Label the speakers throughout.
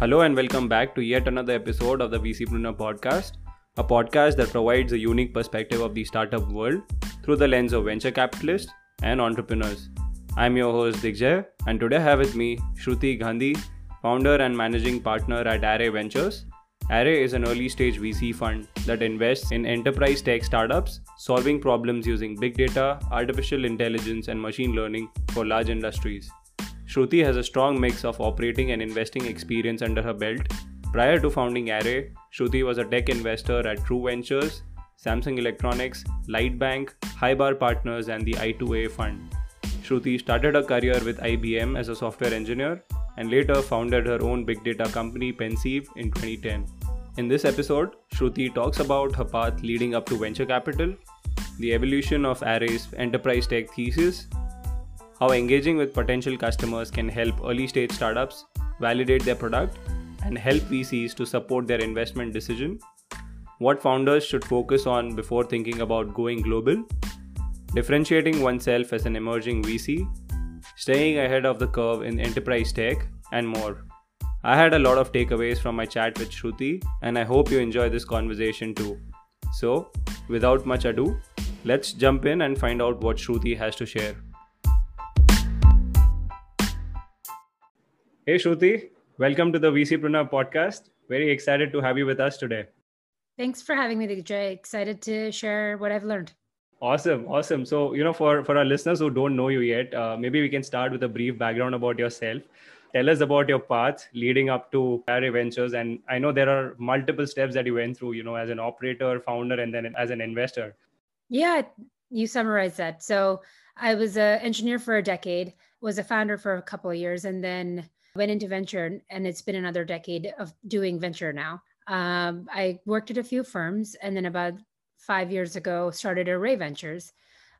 Speaker 1: Hello and welcome back to yet another episode of the VCpreneur podcast, a podcast that provides a unique perspective of the startup world through the lens of venture capitalists and entrepreneurs. I'm your host Digjay, and today I have with me Shruti Gandhi, founder and managing partner at Array Ventures. Array is an early stage VC fund that invests in enterprise tech startups solving problems using big data, artificial intelligence, and machine learning for large industries. Shruti has a strong mix of operating and investing experience under her belt. Prior to founding Array, Shruti was a tech investor at True Ventures, Samsung Electronics, Lightbank, Highbar Partners, and the I2A Fund. Shruti started her career with IBM as a software engineer and later founded her own big data company Penseev in 2010. In this episode, Shruti talks about her path leading up to venture capital, the evolution of Array's enterprise tech thesis, how engaging with potential customers can help early stage startups validate their product and help VCs to support their investment decision, what founders should focus on before thinking about going global, differentiating oneself as an emerging VC, staying ahead of the curve in enterprise tech, and more. I had a lot of takeaways from my chat with Shruti, and I hope you enjoy this conversation too. So, without much ado, let's jump in and find out what Shruti has to share. Hey Shruti, welcome to the VCpreneur podcast. Very excited to have you with us today.
Speaker 2: Thanks for having me, Jay. Excited to share what I've learned.
Speaker 1: Awesome, awesome. So, you know, for for our listeners who don't know you yet, uh, maybe we can start with a brief background about yourself. Tell us about your path leading up to Array Ventures, and I know there are multiple steps that you went through. You know, as an operator, founder, and then as an investor.
Speaker 2: Yeah, you summarized that. So, I was an engineer for a decade, was a founder for a couple of years, and then went into venture and it's been another decade of doing venture now. Um, I worked at a few firms and then about five years ago started Array Ventures.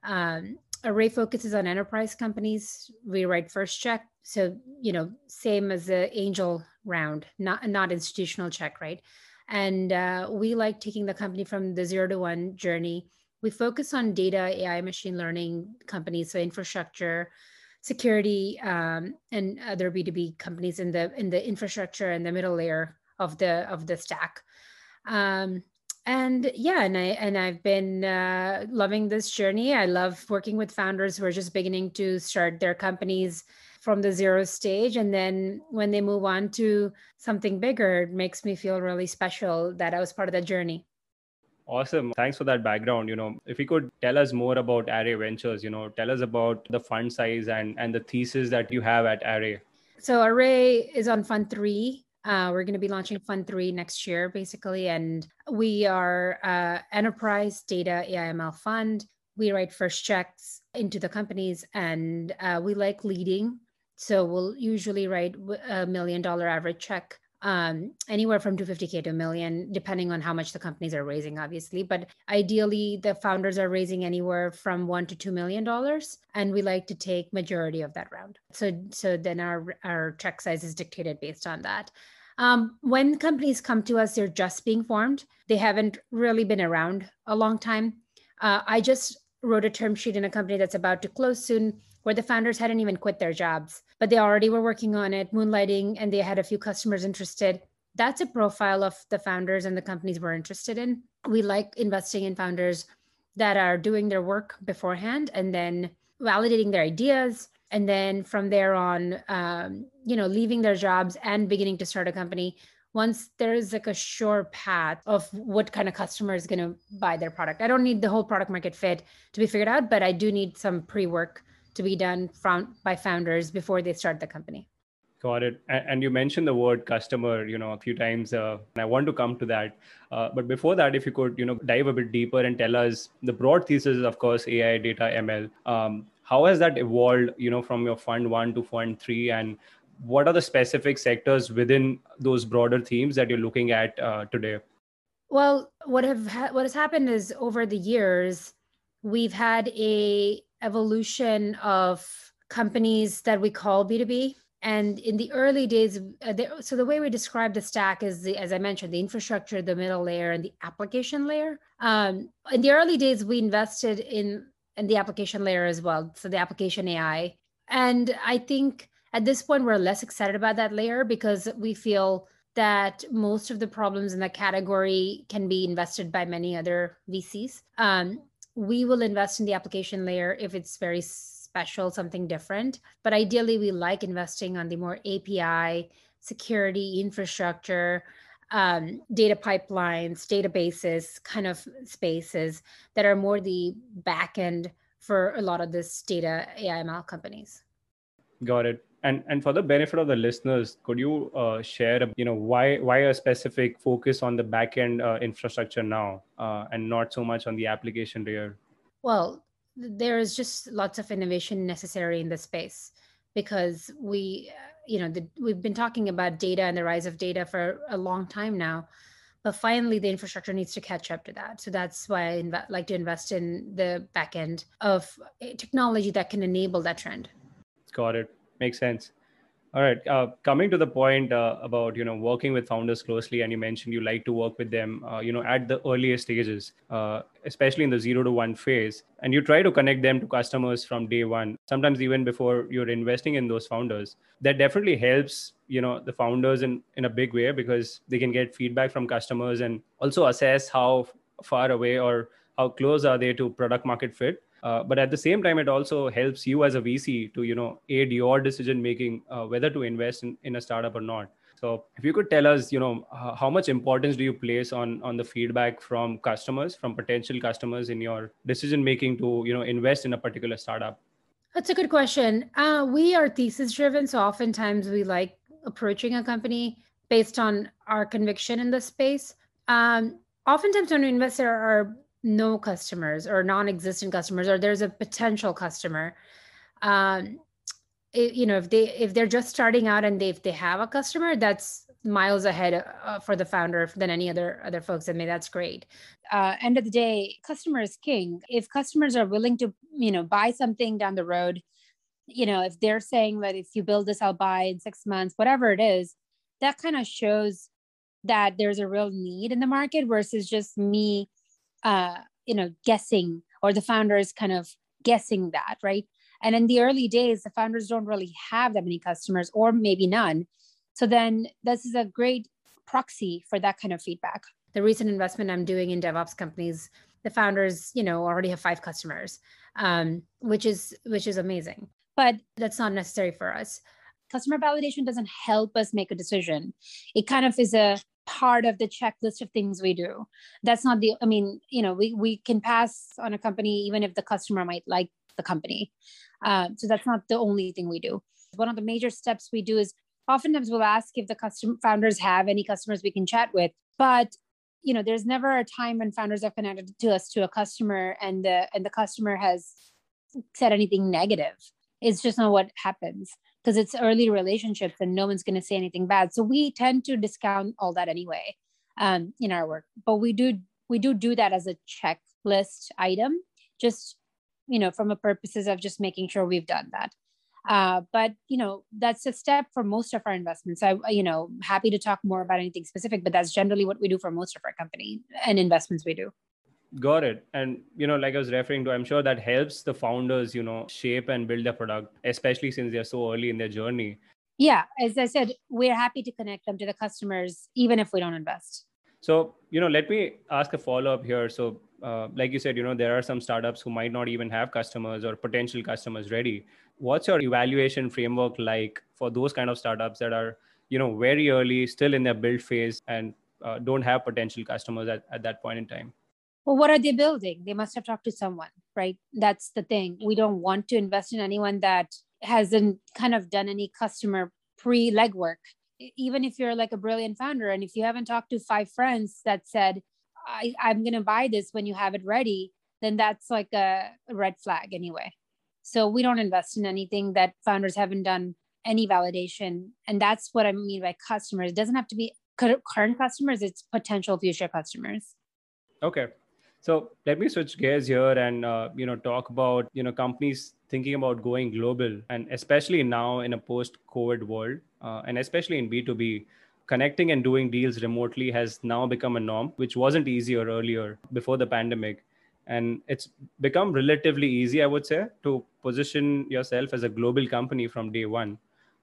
Speaker 2: Um, Array focuses on enterprise companies. We write first check. So, you know, same as the angel round, not, not institutional check, right? And uh, we like taking the company from the zero to one journey. We focus on data, AI, machine learning companies, so infrastructure, security um, and other B2B companies in the in the infrastructure and the middle layer of the of the stack. Um, and yeah, and I and I've been uh, loving this journey. I love working with founders who are just beginning to start their companies from the zero stage, and then when they move on to something bigger, it makes me feel really special that I was part of that journey.
Speaker 1: Awesome. Thanks for that background. You know, if you could tell us more about Array Ventures, you know, tell us about the fund size and and the thesis that you have at Array.
Speaker 2: So Array is on fund three. Uh, we're going to be launching fund three next year, basically, and we are uh, enterprise data AIML fund. We write first checks into the companies, and uh, we like leading. So we'll usually write a million dollar average check um, anywhere from 250k to a million, depending on how much the companies are raising, obviously. But ideally, the founders are raising anywhere from one to two million dollars, and we like to take majority of that round. So, so then our our check size is dictated based on that. Um, when companies come to us, they're just being formed. They haven't really been around a long time. Uh, I just wrote a term sheet in a company that's about to close soon where the founders hadn't even quit their jobs, but they already were working on it, moonlighting, and they had a few customers interested. That's a profile of the founders and the companies we're interested in. We like investing in founders that are doing their work beforehand and then validating their ideas and then from there on um, you know leaving their jobs and beginning to start a company once there is like a sure path of what kind of customer is going to buy their product. I don't need the whole product market fit to be figured out but i do need some pre-work to be done from by founders before they start the company.
Speaker 1: Got it. And you mentioned the word customer you know a few times uh, and i want to come to that. Uh, but before that if you could you know dive a bit deeper and tell us the broad thesis is of course ai data ml um, how has that evolved you know from your fund one to fund three and what are the specific sectors within those broader themes that you're looking at uh, today
Speaker 2: well what have ha- what has happened is over the years we've had a evolution of companies that we call B2B. And in the early days, uh, the, so the way we describe the stack is, the, as I mentioned, the infrastructure, the middle layer, and the application layer. Um, in the early days, we invested in in the application layer as well, so the application AI. And I think At this point, we're less excited about that layer because we feel that most of the problems in that category can be invested by many other VCs. Um, we will invest in the application layer if it's very special, something different. But ideally, we like investing on the more API, security, infrastructure, um, data pipelines, databases kind of spaces that are more the back end for a lot of this data AIML companies.
Speaker 1: Got it. And and for the benefit of the listeners, could you uh, share, you know, why why a specific focus on the back end uh, infrastructure now, uh, and not so much on the application layer?
Speaker 2: Well, there is just lots of innovation necessary in the space because we you know the, we've been talking about data and the rise of data for a long time now but finally the infrastructure needs to catch up to that. So that's why i inv- like to invest in the back end of technology that can enable that trend.
Speaker 1: Got it makes sense all right. Uh, coming to the point uh, about you know working with founders closely, and you mentioned you like to work with them, uh, you know, at the earliest stages, uh, especially in the zero to one phase, and you try to connect them to customers from day one. Sometimes even before you're investing in those founders, that definitely helps you know the founders in in a big way because they can get feedback from customers and also assess how far away or how close are they to product market fit uh, but at the same time, it also helps you as a VC to you know aid your decision making uh, whether to invest in, in a startup or not. So if you could tell us, you know, how much importance do you place on on the feedback from customers, from potential customers in your decision making to you know invest in a particular startup?
Speaker 2: That's a good question. Uh, we are thesis driven, so oftentimes we like approaching a company based on our conviction in the space. Um, oftentimes when we invest, there are no customers or non-existent customers or there's a potential customer um it, you know if they if they're just starting out and they if they have a customer that's miles ahead uh, for the founder than any other other folks and me that's great. Uh, end of the day customer is king. If customers are willing to you know buy something down the road you know if they're saying that if you build this i'll buy in six months whatever it is that kind of shows that there's a real need in the market versus just me uh, you know guessing or the founders kind of guessing that right? And in the early days the founders don't really have that many customers or maybe none. So then this is a great proxy for that kind of feedback. The recent investment i'm doing in devops companies the founders you know already have five customers um, which is which is amazing. But that's not necessary for us. Customer validation doesn't help us make a decision. It kind of is a part of the checklist of things we do. That's not the i mean you know we, we can pass on a company even if the customer might like the company. Uh, so that's not the only thing we do. One of the major steps we do is oftentimes we'll ask if the customer founders have any customers we can chat with but you know there's never a time when founders have connected to us to a customer and the and the customer has said anything negative. It's just not what happens because it's early relationships and no one's going to say anything bad. So we tend to discount all that anyway um, in our work. But we do we do do that as a checklist item, just you know, from a purposes of just making sure we've done that. Uh, but you know, that's a step for most of our investments. I you know happy to talk more about anything specific, but that's generally what we do for most of our company and investments we do
Speaker 1: got it. And you know like i was referring to i'm sure that helps the founders you know shape and build their product especially since they're so early in their journey.
Speaker 2: Yeah as i said we're happy to connect them to the customers even if we don't invest.
Speaker 1: So you know let me ask a follow up here. So uh, like you said you know there are some startups who might not even have customers or potential customers ready. What's your evaluation framework like for those kind of startups that are you know very early still in their build phase and uh, don't have potential customers at, at that point in time
Speaker 2: well what are they building? They must have talked to someone right? That's the thing. We don't want to invest in anyone that hasn't kind of done any customer pre legwork even if you're like a brilliant founder and if you haven't talked to five friends that said I, i'm going to buy this when you have it ready then that's like a, a red flag anyway. So we don't invest in anything that founders haven't done any validation. And that's what i mean by customers. It doesn't have to be current customers it's potential future customers.
Speaker 1: Okay so let me switch gears here and uh, you know talk about you know companies thinking about going global, and especially now in a post-COVID world, uh, and especially in B two B, connecting and doing deals remotely has now become a norm, which wasn't easier earlier before the pandemic. And it's become relatively easy, I would say, to position yourself as a global company from day one.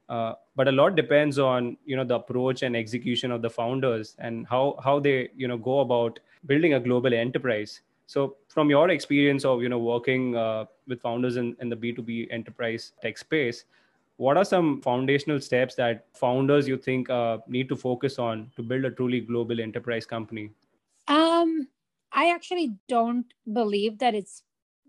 Speaker 1: uh, but a lot depends on you know the approach and execution of the founders and how how they you know go about building a global enterprise. So from your experience of you know working uh, with founders in, in the b2b enterprise tech space what are some foundational steps that founders you think uh, need to focus on to build a truly global enterprise company?
Speaker 2: Um i actually don't believe that it's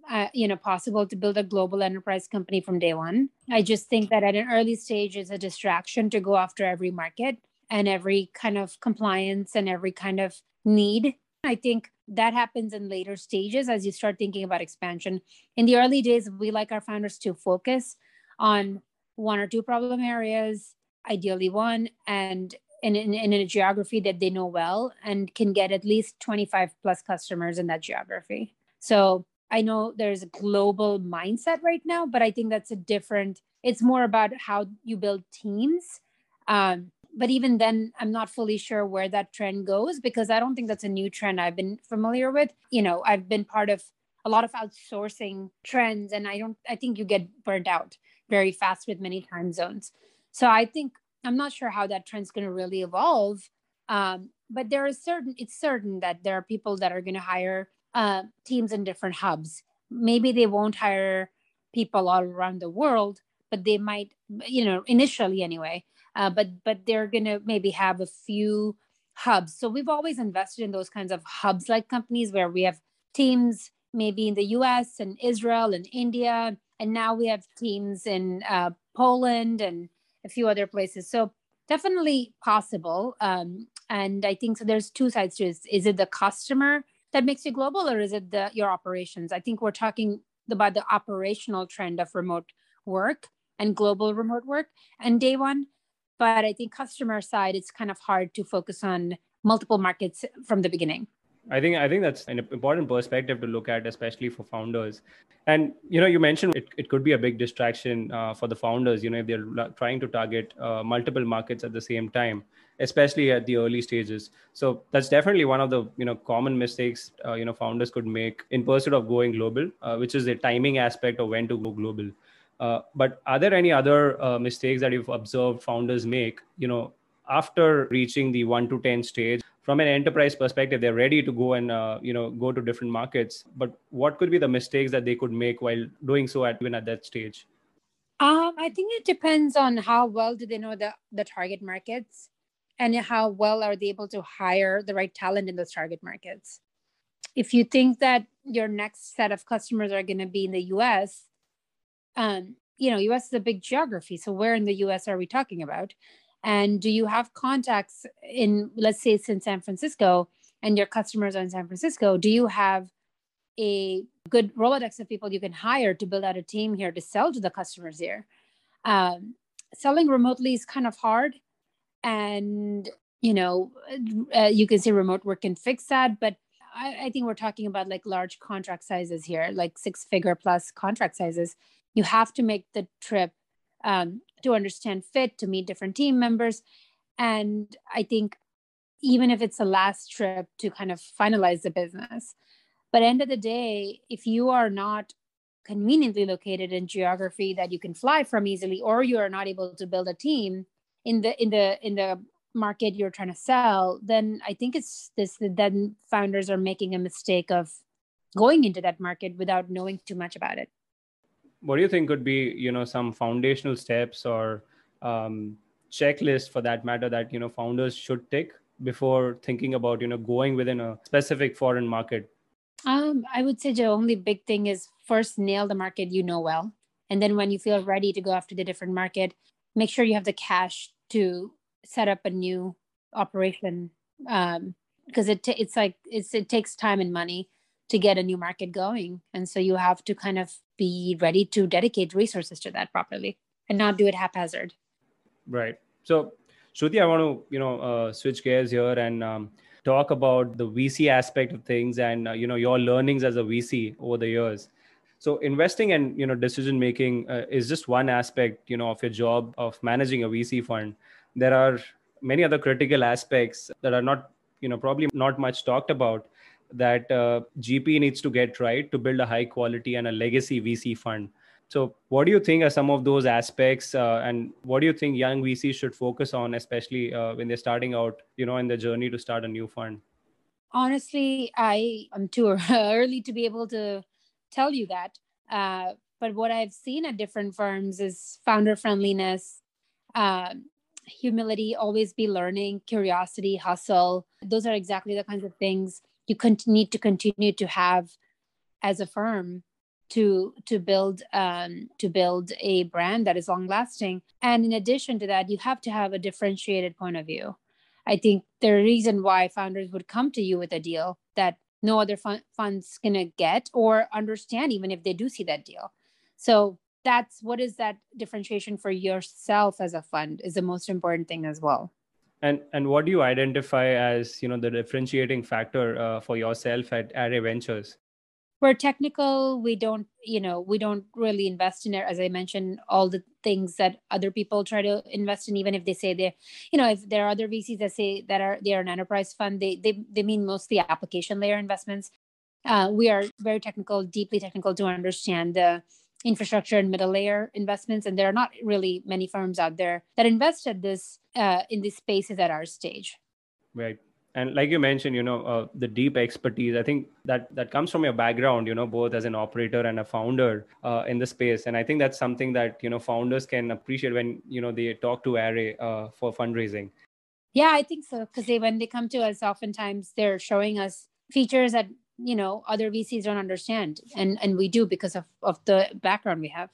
Speaker 2: uh, you know possible to build a global enterprise company from day one. I just think that at an early stage is a distraction to go after every market and every kind of compliance and every kind of need i think that happens in later stages as you start thinking about expansion in the early days we like our founders to focus on one or two problem areas ideally one and in, in, in a geography that they know well and can get at least 25 plus customers in that geography so I know there's a global mindset right now, but I think that's a different, it's more about how you build teams. Um, but even then, I'm not fully sure where that trend goes because I don't think that's a new trend I've been familiar with. You know, I've been part of a lot of outsourcing trends, and I don't, I think you get burnt out very fast with many time zones. So I think I'm not sure how that trend's going to really evolve. Um, but there is certain, it's certain that there are people that are going to hire uh, teams in different hubs. Maybe they won't hire people all around the world, but they might, you know, initially anyway. Uh, but but they're gonna maybe have a few hubs. So we've always invested in those kinds of hubs like companies where we have teams maybe in the U.S. and Israel and India, and now we have teams in uh, Poland and a few other places. So definitely possible. Um, and I think so. There's two sides to it. Is it the customer that makes you global or is it the your operations i think we're talking about the operational trend of remote work and global remote work and day one but i think customer side it's kind of hard to focus on multiple markets from the beginning
Speaker 1: I think I think that's an important perspective to look at, especially for founders. And you know, you mentioned it, it could be a big distraction uh, for the founders. You know, if they're trying to target uh, multiple markets at the same time, especially at the early stages. So that's definitely one of the you know common mistakes uh, you know founders could make in pursuit of going global, uh, which is the timing aspect of when to go global. Uh, but are there any other uh, mistakes that you've observed founders make? You know, after reaching the one to ten stage from an enterprise perspective they're ready to go and uh, you know go to different markets but what could be the mistakes that they could make while doing so at even at that stage
Speaker 2: um, i think it depends on how well do they know the, the target markets and how well are they able to hire the right talent in those target markets if you think that your next set of customers are going to be in the us um, you know us is a big geography so where in the us are we talking about and do you have contacts in, let's say it's in San Francisco and your customers are in San Francisco? Do you have a good Rolodex of people you can hire to build out a team here to sell to the customers here? Um, selling remotely is kind of hard. And, you know, uh, you can say remote work can fix that. But I, I think we're talking about like large contract sizes here, like six figure plus contract sizes. You have to make the trip um, to understand fit, to meet different team members. And I think even if it's the last trip to kind of finalize the business, but end of the day, if you are not conveniently located in geography that you can fly from easily, or you are not able to build a team in the in the in the market you're trying to sell, then I think it's this then founders are making a mistake of going into that market without knowing too much about it
Speaker 1: what do you think could be you know some foundational steps or um, checklist for that matter that you know founders should take before thinking about you know going within a specific foreign market?
Speaker 2: Um, i would say the only big thing is first nail the market you know well. And then when you feel ready to go after the different market make sure you have the cash to set up a new operation um, because it t- it's like it's, it takes time and money to get a new market going. And so you have to kind of be ready to dedicate resources to that properly and not do it haphazard.
Speaker 1: Right. So, Shruti, I want to you know uh, switch gears here and um, talk about the VC aspect of things and uh, you know your learnings as a VC over the years. So, investing and you know decision making uh, is just one aspect you know of your job of managing a VC fund. There are many other critical aspects that are not you know probably not much talked about that uh, GP needs to get right to build a high quality and a legacy VC fund. So, what do you think are some of those aspects, uh, and what do you think young VCs should focus on, especially uh, when they're starting out, you know, in the journey to start a new fund?
Speaker 2: Honestly, I am too early to be able to tell you that. Uh, but what I've seen at different firms is founder friendliness, uh, humility, always be learning, curiosity, hustle. Those are exactly the kinds of things you need to continue to have as a firm to to build um, to build a brand that is long lasting. And in addition to that, you have to have a differentiated point of view. I think the reason why founders would come to you with a deal that no other fund, funds gonna get or understand, even if they do see that deal. So that's what is that differentiation for yourself as a fund is the most important thing as well.
Speaker 1: And and what do you identify as you know the differentiating factor uh, for yourself at Array Ventures?
Speaker 2: we're technical. We don't you know we don't really invest in it. As i mentioned all the things that other people try to invest in even if they say they're you know if there are other vcs that say that are they are an enterprise fund they they, they mean mostly application layer investments. Uh, we are very technical deeply technical to understand the infrastructure and middle layer investments and there are not really many firms out there that invest at this uh, in these spaces at our stage.
Speaker 1: Right. And like you mentioned you know uh, the deep expertise i think that that comes from your background you know both as an operator and a founder uh, in the space. And i think that's something that you know founders can appreciate when you know they talk to array uh, for fundraising.
Speaker 2: Yeah i think so because they when they come to us oftentimes they're showing us features that you know other vcs don't understand. And and we do because of of the background we have.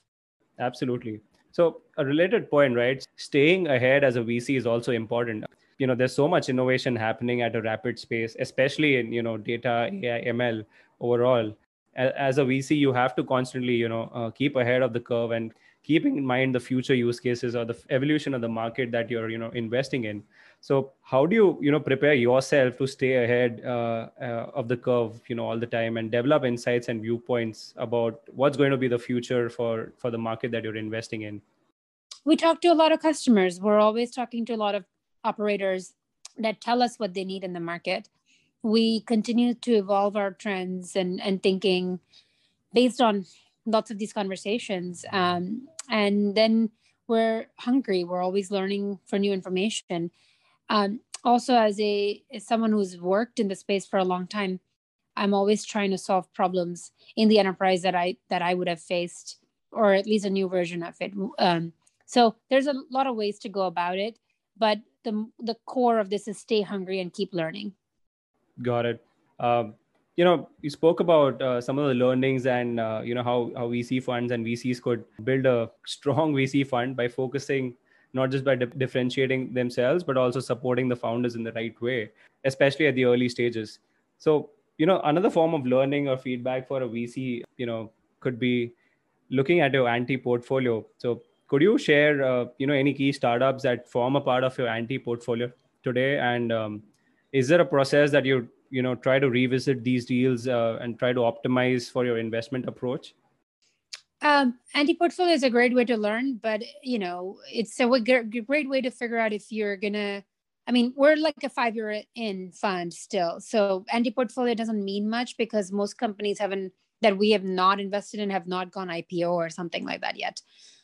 Speaker 1: Absolutely. So a related point right? Staying ahead as a vc is also important. You know there's so much innovation happening at a rapid space especially in you know data ai ml overall. As a vc you have to constantly you know uh, keep ahead of the curve and keeping in mind the future use cases or the evolution of the market that you're you know investing in so how do you you know prepare yourself to stay ahead uh, uh, of the curve you know all the time and develop insights and viewpoints about what's going to be the future for for the market that you're investing in
Speaker 2: we talk to a lot of customers we're always talking to a lot of operators that tell us what they need in the market. We continue to evolve our trends and, and thinking based on lots of these conversations. Um, and then we're hungry. We're always learning for new information. Um, also, as a as someone who's worked in the space for a long time, I'm always trying to solve problems in the enterprise that I that I would have faced, or at least a new version of it. Um, so there's a lot of ways to go about it, but the the core of this is stay hungry and keep learning
Speaker 1: got it um, you know you spoke about uh, some of the learnings and uh, you know how how vc funds and vcs could build a strong vc fund by focusing not just by di- differentiating themselves but also supporting the founders in the right way especially at the early stages so you know another form of learning or feedback for a vc you know could be looking at your anti portfolio so could you share, uh, you know, any key startups that form a part of your anti portfolio today? And um, is there a process that you, you know, try to revisit these deals uh, and try to optimize for your investment approach?
Speaker 2: Um, anti portfolio is a great way to learn, but you know, it's a great way to figure out if you're gonna. I mean, we're like a five year in fund still, so anti portfolio doesn't mean much because most companies haven't that we have not invested in have not gone IPO or something like that yet.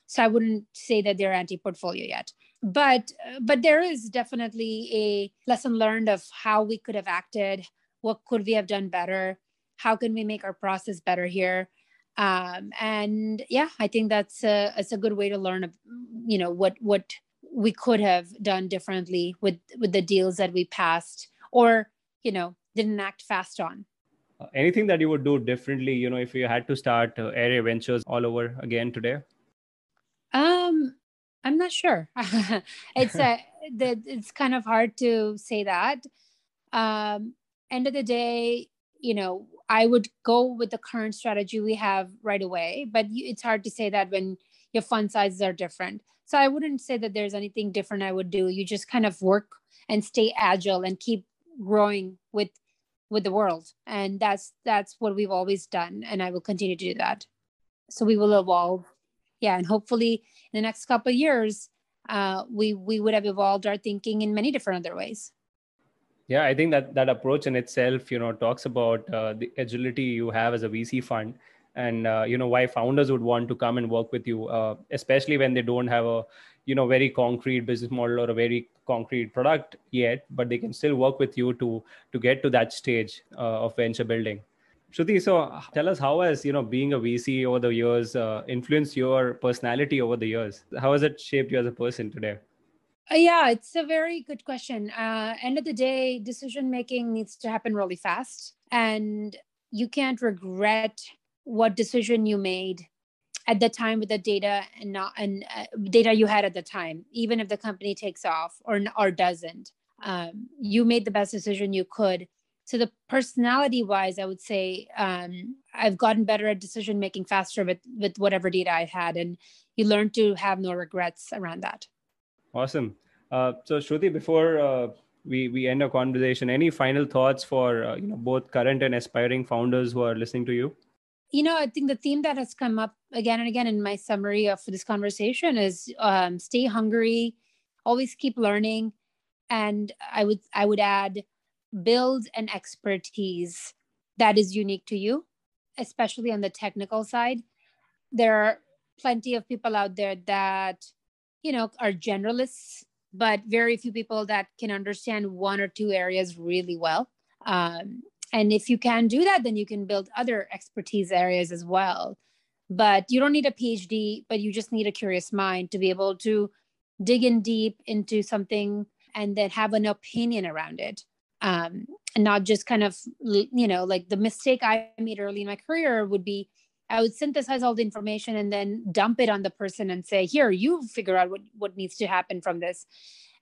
Speaker 2: So I wouldn't say that they're anti-portfolio yet. But but there is definitely a lesson learned of how we could have acted, what could we have done better, how can we make our process better here. Um, and yeah, I think that's a, it's a good way to learn, you know, what what we could have done differently with with the deals that we passed or you know didn't act fast on
Speaker 1: uh, anything that you would do differently you know if you had to start uh, Array Ventures all over again today
Speaker 2: um, I'm not sure. it's a that it's kind of hard to say that. Um, end of the day, you know, I would go with the current strategy we have right away, but it's hard to say that when your fund sizes are different. So I wouldn't say that there's anything different I would do. You just kind of work and stay agile and keep growing with with the world. And that's that's what we've always done and I will continue to do that. So we will evolve yeah and hopefully in the next couple of years uh, we we would have evolved our thinking in many different other ways
Speaker 1: yeah i think that that approach in itself you know talks about uh, the agility you have as a vc fund and uh, you know why founders would want to come and work with you uh, especially when they don't have a you know very concrete business model or a very concrete product yet but they can still work with you to to get to that stage uh, of venture building Shruti, so tell us how has you know being a VC over the years uh, influenced your personality over the years? How has it shaped you as a person today?
Speaker 2: Uh, yeah, it's a very good question. Uh, end of the day, decision making needs to happen really fast, and you can't regret what decision you made at the time with the data and not and uh, data you had at the time, even if the company takes off or or doesn't. Um, you made the best decision you could so the personality wise i would say um, i've gotten better at decision making faster with with whatever data i've had and you learn to have no regrets around that
Speaker 1: awesome uh, so shruti before uh, we we end our conversation any final thoughts for uh, you know both current and aspiring founders who are listening to you
Speaker 2: you know i think the theme that has come up again and again in my summary of this conversation is um, stay hungry always keep learning and i would i would add build an expertise that is unique to you, especially on the technical side. There are plenty of people out there that, you know, are generalists, but very few people that can understand one or two areas really well. Um, and if you can do that, then you can build other expertise areas as well. But you don't need a PhD, but you just need a curious mind to be able to dig in deep into something and then have an opinion around it um, and not just kind of you know like the mistake i made early in my career would be i would synthesize all the information and then dump it on the person and say here you figure out what, what needs to happen from this.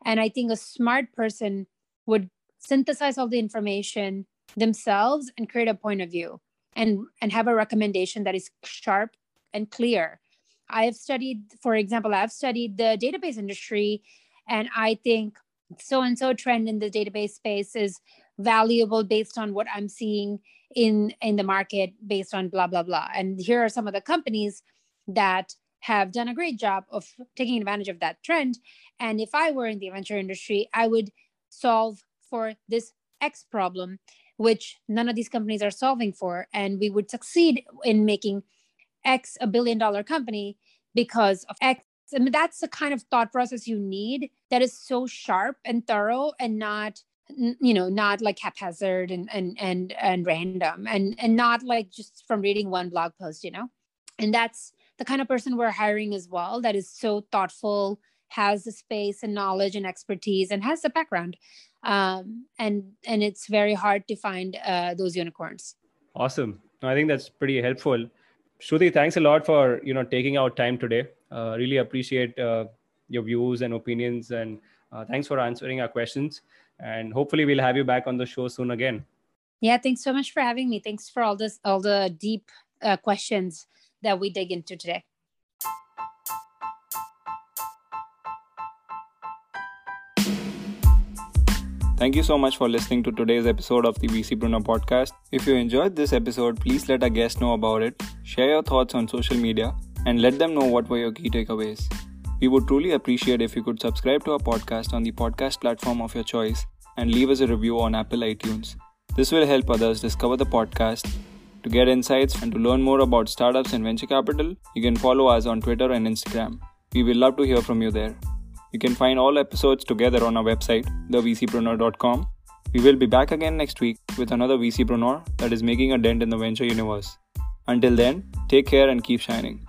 Speaker 2: And i think a smart person would synthesize all the information themselves and create a point of view and and have a recommendation that is sharp and clear. I have studied for example i've studied the database industry and i think so and so trend in the database space is valuable based on what i'm seeing in in the market based on blah blah blah. And here are some of the companies that have done a great job of taking advantage of that trend. And if i were in the venture industry i would solve for this x problem which none of these companies are solving for. And we would succeed in making x a billion dollar company because of x. I mean, that's the kind of thought process you need that is so sharp and thorough and not you know not like haphazard and and and and random and and not like just from reading one blog post you know? And that's the kind of person we're hiring as well that is so thoughtful has the space and knowledge and expertise and has the background um, and and it's very hard to find uh, those unicorns.
Speaker 1: Awesome. I think that's pretty helpful. Shruti thanks a lot for you know taking our time today. Uh, really appreciate uh, your views and opinions, and uh, thanks for answering our questions. And hopefully, we'll have you back on the show soon again.
Speaker 2: Yeah, thanks so much for having me. Thanks for all this, all the deep uh, questions that we dig into today.
Speaker 1: Thank you so much for listening to today's episode of the VCpreneur podcast. If you enjoyed this episode, please let our guests know about it, share your thoughts on social media, and let them know what were your key takeaways. We would truly appreciate if you could subscribe to our podcast on the podcast platform of your choice and leave us a review on Apple iTunes. This will help others discover the podcast. To get insights and to learn more about startups and venture capital, you can follow us on Twitter and Instagram. We will love to hear from you there. You can find all episodes together on our website, thevcpreneur.com. We will be back again next week with another VCpreneur that is making a dent in the venture universe. Until then, take care and keep shining.